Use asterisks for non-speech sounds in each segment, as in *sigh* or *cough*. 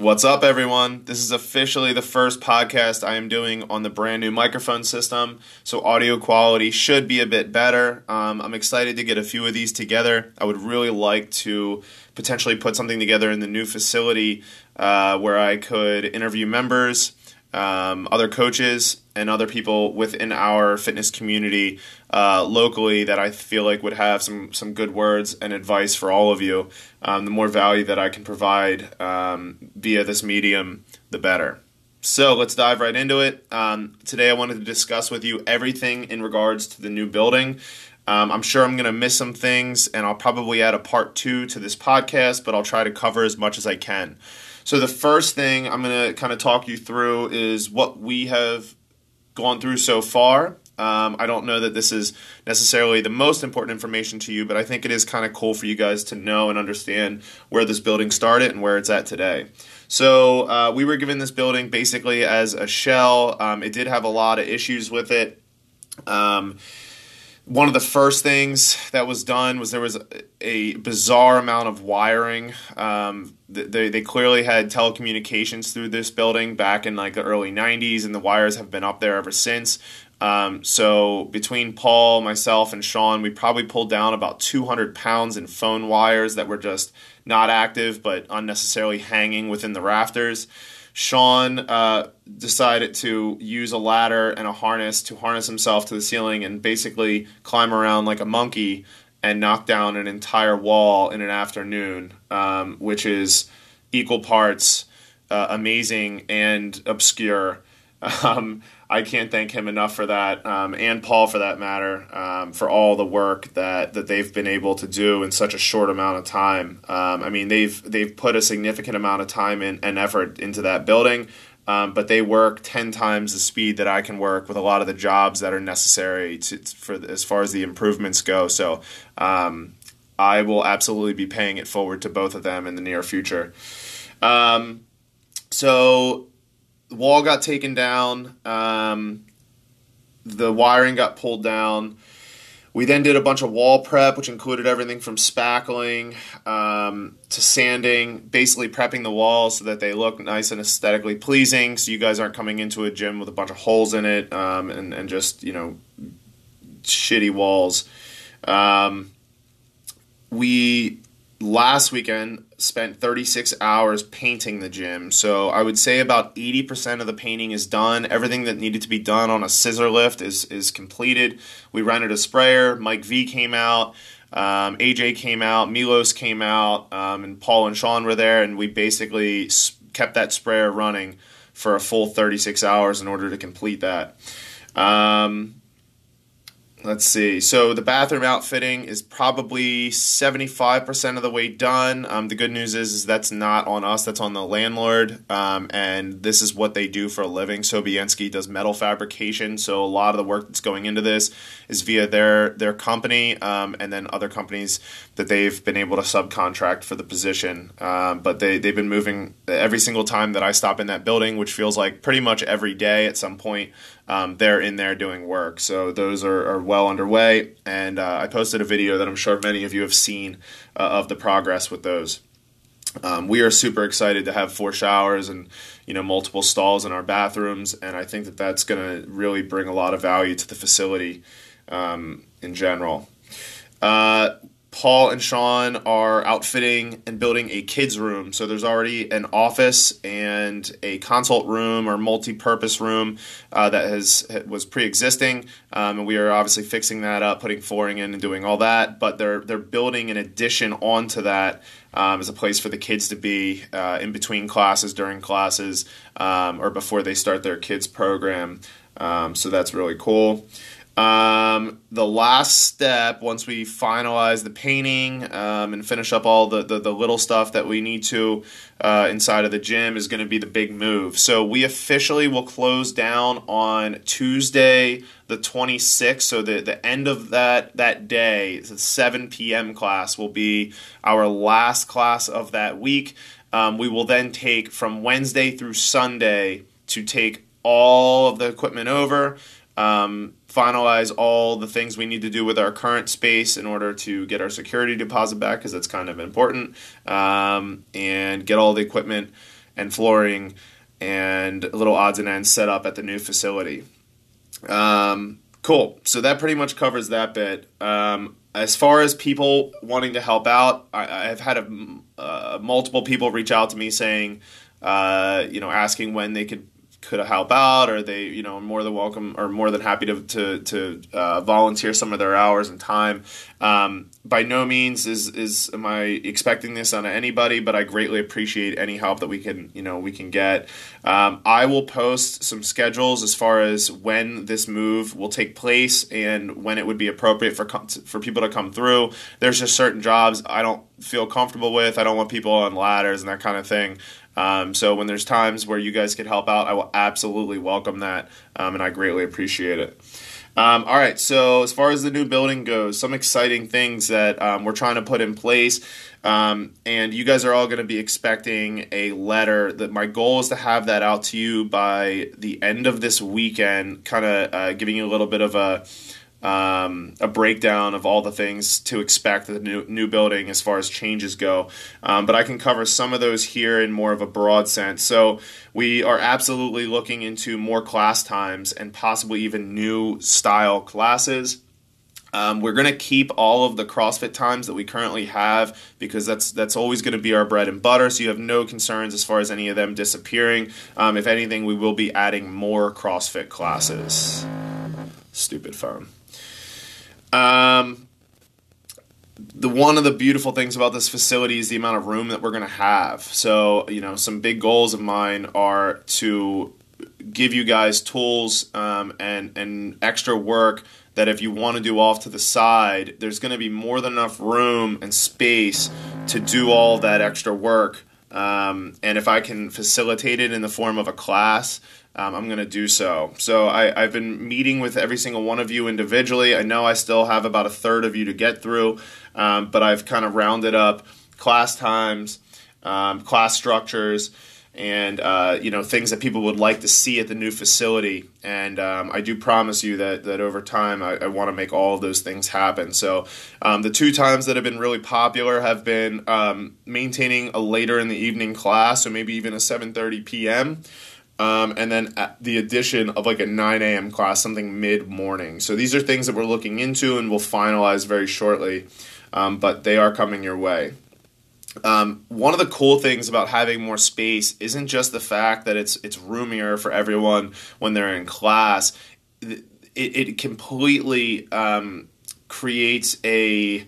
What's up, everyone? This is officially the first podcast I am doing on the brand new microphone system, so audio quality should be a bit better. Um, I'm excited to get a few of these together. I would really like to potentially put something together in the new facility uh, where I could interview members um, other coaches and other people within our fitness community uh, locally that I feel like would have some some good words and advice for all of you. Um, the more value that I can provide um, via this medium, the better. So let's dive right into it. Um, today, I wanted to discuss with you everything in regards to the new building. Um, I'm sure I'm going to miss some things, and I'll probably add a part two to this podcast, but I'll try to cover as much as I can. So the first thing I'm going to kind of talk you through is what we have gone through so far. Um, I don't know that this is necessarily the most important information to you, but I think it is kind of cool for you guys to know and understand where this building started and where it's at today. So uh, we were given this building basically as a shell. Um, it did have a lot of issues with it. Um, one of the first things that was done was there was a bizarre amount of wiring. Um, they, they clearly had telecommunications through this building back in like the early 90s, and the wires have been up there ever since. Um, so between Paul, myself, and Sean, we probably pulled down about 200 pounds in phone wires that were just not active but unnecessarily hanging within the rafters. Sean uh, decided to use a ladder and a harness to harness himself to the ceiling and basically climb around like a monkey and knock down an entire wall in an afternoon, um, which is equal parts uh, amazing and obscure. *laughs* Um, I can't thank him enough for that, um, and Paul for that matter, um, for all the work that, that they've been able to do in such a short amount of time. Um, I mean, they've they've put a significant amount of time in, and effort into that building, um, but they work ten times the speed that I can work with a lot of the jobs that are necessary to, for as far as the improvements go. So. Um, I will absolutely be paying it forward to both of them in the near future. Um, so the wall got taken down. Um, the wiring got pulled down. We then did a bunch of wall prep, which included everything from spackling um, to sanding, basically prepping the walls so that they look nice and aesthetically pleasing. So you guys aren't coming into a gym with a bunch of holes in it um, and, and just, you know, shitty walls. Um, we last weekend spent 36 hours painting the gym. So I would say about 80% of the painting is done. Everything that needed to be done on a scissor lift is is completed. We rented a sprayer. Mike V came out. Um, AJ came out. Milos came out. Um, and Paul and Sean were there. And we basically kept that sprayer running for a full 36 hours in order to complete that. Um, Let's see. So the bathroom outfitting is probably 75% of the way done. Um, the good news is, is that's not on us, that's on the landlord. Um, and this is what they do for a living. Sobiensky does metal fabrication. So a lot of the work that's going into this is via their, their company um, and then other companies that they've been able to subcontract for the position. Um, but they, they've been moving every single time that I stop in that building, which feels like pretty much every day at some point um, they're in there doing work. So those are, are well underway. And uh, I posted a video that I'm sure many of you have seen uh, of the progress with those. Um, we are super excited to have four showers and you know multiple stalls in our bathrooms, and I think that that's going to really bring a lot of value to the facility um, in general. Uh, Paul and Sean are outfitting and building a kids room. So there's already an office and a consult room or multi-purpose room uh, that has was pre-existing, um, and we are obviously fixing that up, putting flooring in, and doing all that. But they're they're building an addition onto that um, as a place for the kids to be uh, in between classes, during classes, um, or before they start their kids program. Um, so that's really cool. Um, the last step, once we finalize the painting um, and finish up all the, the, the, little stuff that we need to uh, inside of the gym, is going to be the big move. So we officially will close down on Tuesday, the 26th. So the, the end of that, that day, the 7 p.m. class, will be our last class of that week. Um, we will then take from Wednesday through Sunday to take all of the equipment over um, finalize all the things we need to do with our current space in order to get our security deposit back because that's kind of important, um, and get all the equipment and flooring and little odds and ends set up at the new facility. Um, cool. So that pretty much covers that bit. Um, as far as people wanting to help out, I, have had a, uh, multiple people reach out to me saying, uh, you know, asking when they could could help out, or they, you know, more than welcome or more than happy to to, to uh, volunteer some of their hours and time. Um, by no means is is am I expecting this on anybody, but I greatly appreciate any help that we can you know we can get. Um, I will post some schedules as far as when this move will take place and when it would be appropriate for for people to come through. There's just certain jobs I don't feel comfortable with. I don't want people on ladders and that kind of thing. Um, so when there's times where you guys could help out, I will absolutely welcome that, um, and I greatly appreciate it. Um, all right, so as far as the new building goes, some exciting things that um, we're trying to put in place. Um, and you guys are all going to be expecting a letter that my goal is to have that out to you by the end of this weekend, kind of uh, giving you a little bit of a um, a breakdown of all the things to expect the new, new building as far as changes go. Um, but I can cover some of those here in more of a broad sense. So we are absolutely looking into more class times and possibly even new style classes. Um, we're going to keep all of the CrossFit times that we currently have because that's that's always going to be our bread and butter. So you have no concerns as far as any of them disappearing. Um, if anything, we will be adding more CrossFit classes. Stupid phone. Um, the one of the beautiful things about this facility is the amount of room that we're going to have. So, you know, some big goals of mine are to give you guys tools um, and and extra work that if you want to do off to the side, there's going to be more than enough room and space to do all that extra work. Um, and if I can facilitate it in the form of a class, um, I'm going to do so. So I, I've been meeting with every single one of you individually. I know I still have about a third of you to get through, um, but I've kind of rounded up class times, um, class structures, and uh, you know things that people would like to see at the new facility. And um, I do promise you that that over time I, I want to make all of those things happen. So um, the two times that have been really popular have been um, maintaining a later in the evening class, so maybe even a 7:30 p.m. Um, and then the addition of like a 9 a.m. class, something mid morning. So these are things that we're looking into and we'll finalize very shortly, um, but they are coming your way. Um, one of the cool things about having more space isn't just the fact that it's it's roomier for everyone when they're in class. It, it completely um, creates a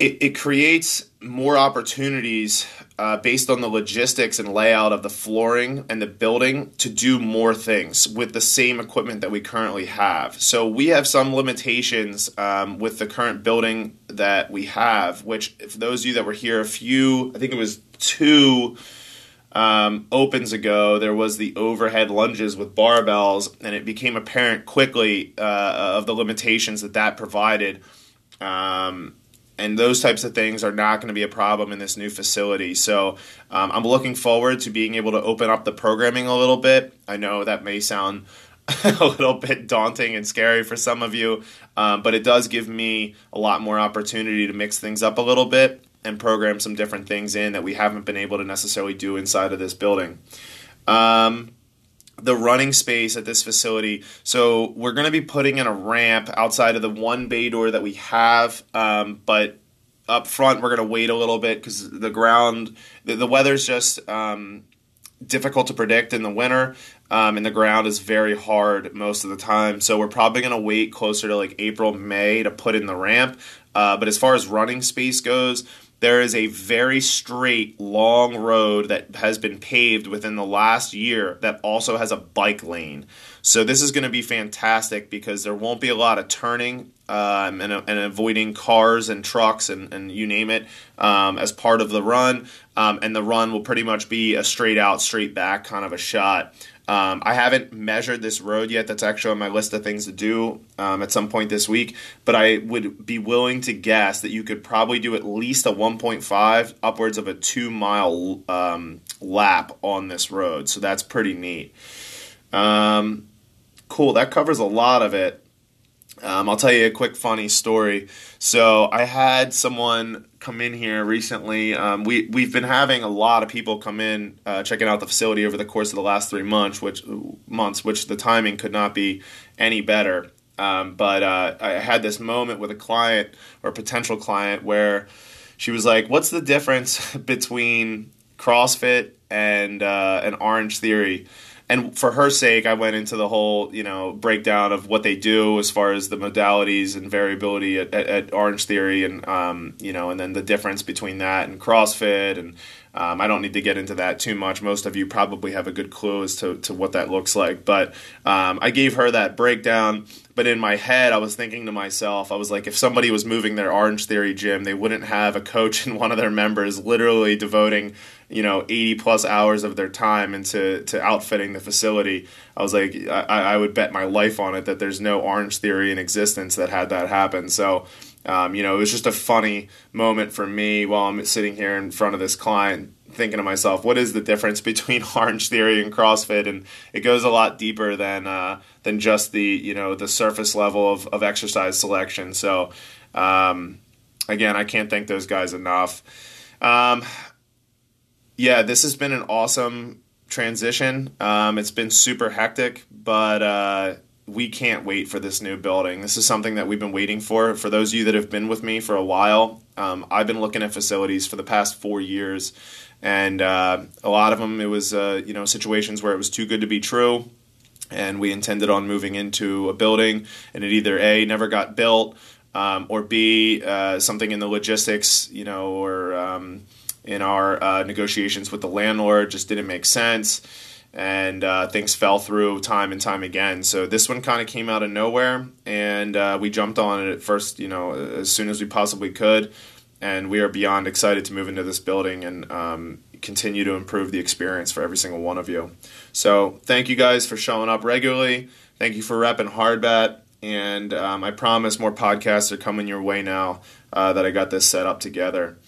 it, it creates more opportunities uh, based on the logistics and layout of the flooring and the building to do more things with the same equipment that we currently have. So we have some limitations um, with the current building that we have, which, for those of you that were here a few, I think it was two um, opens ago, there was the overhead lunges with barbells, and it became apparent quickly uh, of the limitations that that provided. Um, and those types of things are not going to be a problem in this new facility. So um, I'm looking forward to being able to open up the programming a little bit. I know that may sound *laughs* a little bit daunting and scary for some of you, um, but it does give me a lot more opportunity to mix things up a little bit and program some different things in that we haven't been able to necessarily do inside of this building. Um, the running space at this facility. So we're going to be putting in a ramp outside of the one bay door that we have, um, but up front we're going to wait a little bit because the ground, the, the weather's just um, difficult to predict in the winter. Um, and the ground is very hard most of the time. So we're probably going to wait closer to like April, May to put in the ramp. Uh, but as far as running space goes, there is a very straight, long road that has been paved within the last year that also has a bike lane. So this is going to be fantastic because there won't be a lot of turning um, and, and, avoiding cars and trucks and, and you name it um, as part of the run. Um, and the run will pretty much be a straight out, straight back kind of a shot. Um, I haven't measured this road yet. That's actually on my list of things to do um, at some point this week. But I would be willing to guess that you could probably do at least a 1.5, upwards of a two mile um, lap on this road. So that's pretty neat. Cool. That covers a lot of it. Um, I'll tell you a quick funny story. So I had someone come in here recently. Um, we we've been having a lot of people come in uh, checking out the facility over the course of the last three months, which months, which the timing could not be any better. Um, but uh, I had this moment with a client or a potential client where she was like, "What's the difference *laughs* between CrossFit and uh, an Orange Theory?" And for her sake, I went into the whole you know breakdown of what they do as far as the modalities and variability at, at, at Orange Theory, and um, you know, and then the difference between that and CrossFit, and um, I don't need to get into that too much. Most of you probably have a good clue as to, to what that looks like, but um, I gave her that breakdown. But in my head, I was thinking to myself, I was like, if somebody was moving their Orange Theory gym, they wouldn't have a coach *laughs* and one of their members literally devoting you know 80 plus hours of their time into to outfitting the facility i was like I, I would bet my life on it that there's no orange theory in existence that had that happen so um, you know it was just a funny moment for me while i'm sitting here in front of this client thinking to myself what is the difference *laughs* between orange theory and crossfit? And it goes a lot deeper than uh, than just the you know the surface level of, of exercise selection. So um, again i can't thank those guys enough. Um, yeah, this has been an awesome transition. Um, it's been super hectic, but uh, we can't wait for this new building. This is something that we've been waiting for. For those of you that have been with me for a while, um, I've been looking at facilities for the past four years, and uh, a lot of them it was uh, you know situations where it was too good to be true, and we intended on moving into a building, and it either a never got built, um, or b uh, something in the logistics, you know, or um, in our uh, negotiations with the landlord just didn't make sense and uh, things fell through time and time again. So this one kind of came out of nowhere and uh, we jumped on it at first you know as soon as we possibly could. And we are beyond excited to move into this building and um, continue to improve the experience for every single one of you. So thank you guys for showing up regularly. Thank you for repping hardbat. And um, i promise more podcasts are coming your way now uh, that i got this set up together.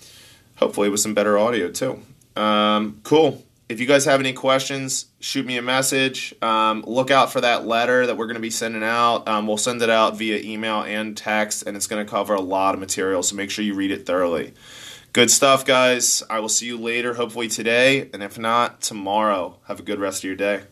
Hopefully with some better audio too. Um, cool. If you guys have any questions, shoot me a message. Um, look out for that letter that we're going to be sending out. Um, we'll send it out via email and text, and it's going to cover a lot of material, so make sure you read it thoroughly. Good stuff, guys. I will see you later, hopefully today, and if not, tomorrow. Have a good rest of your day.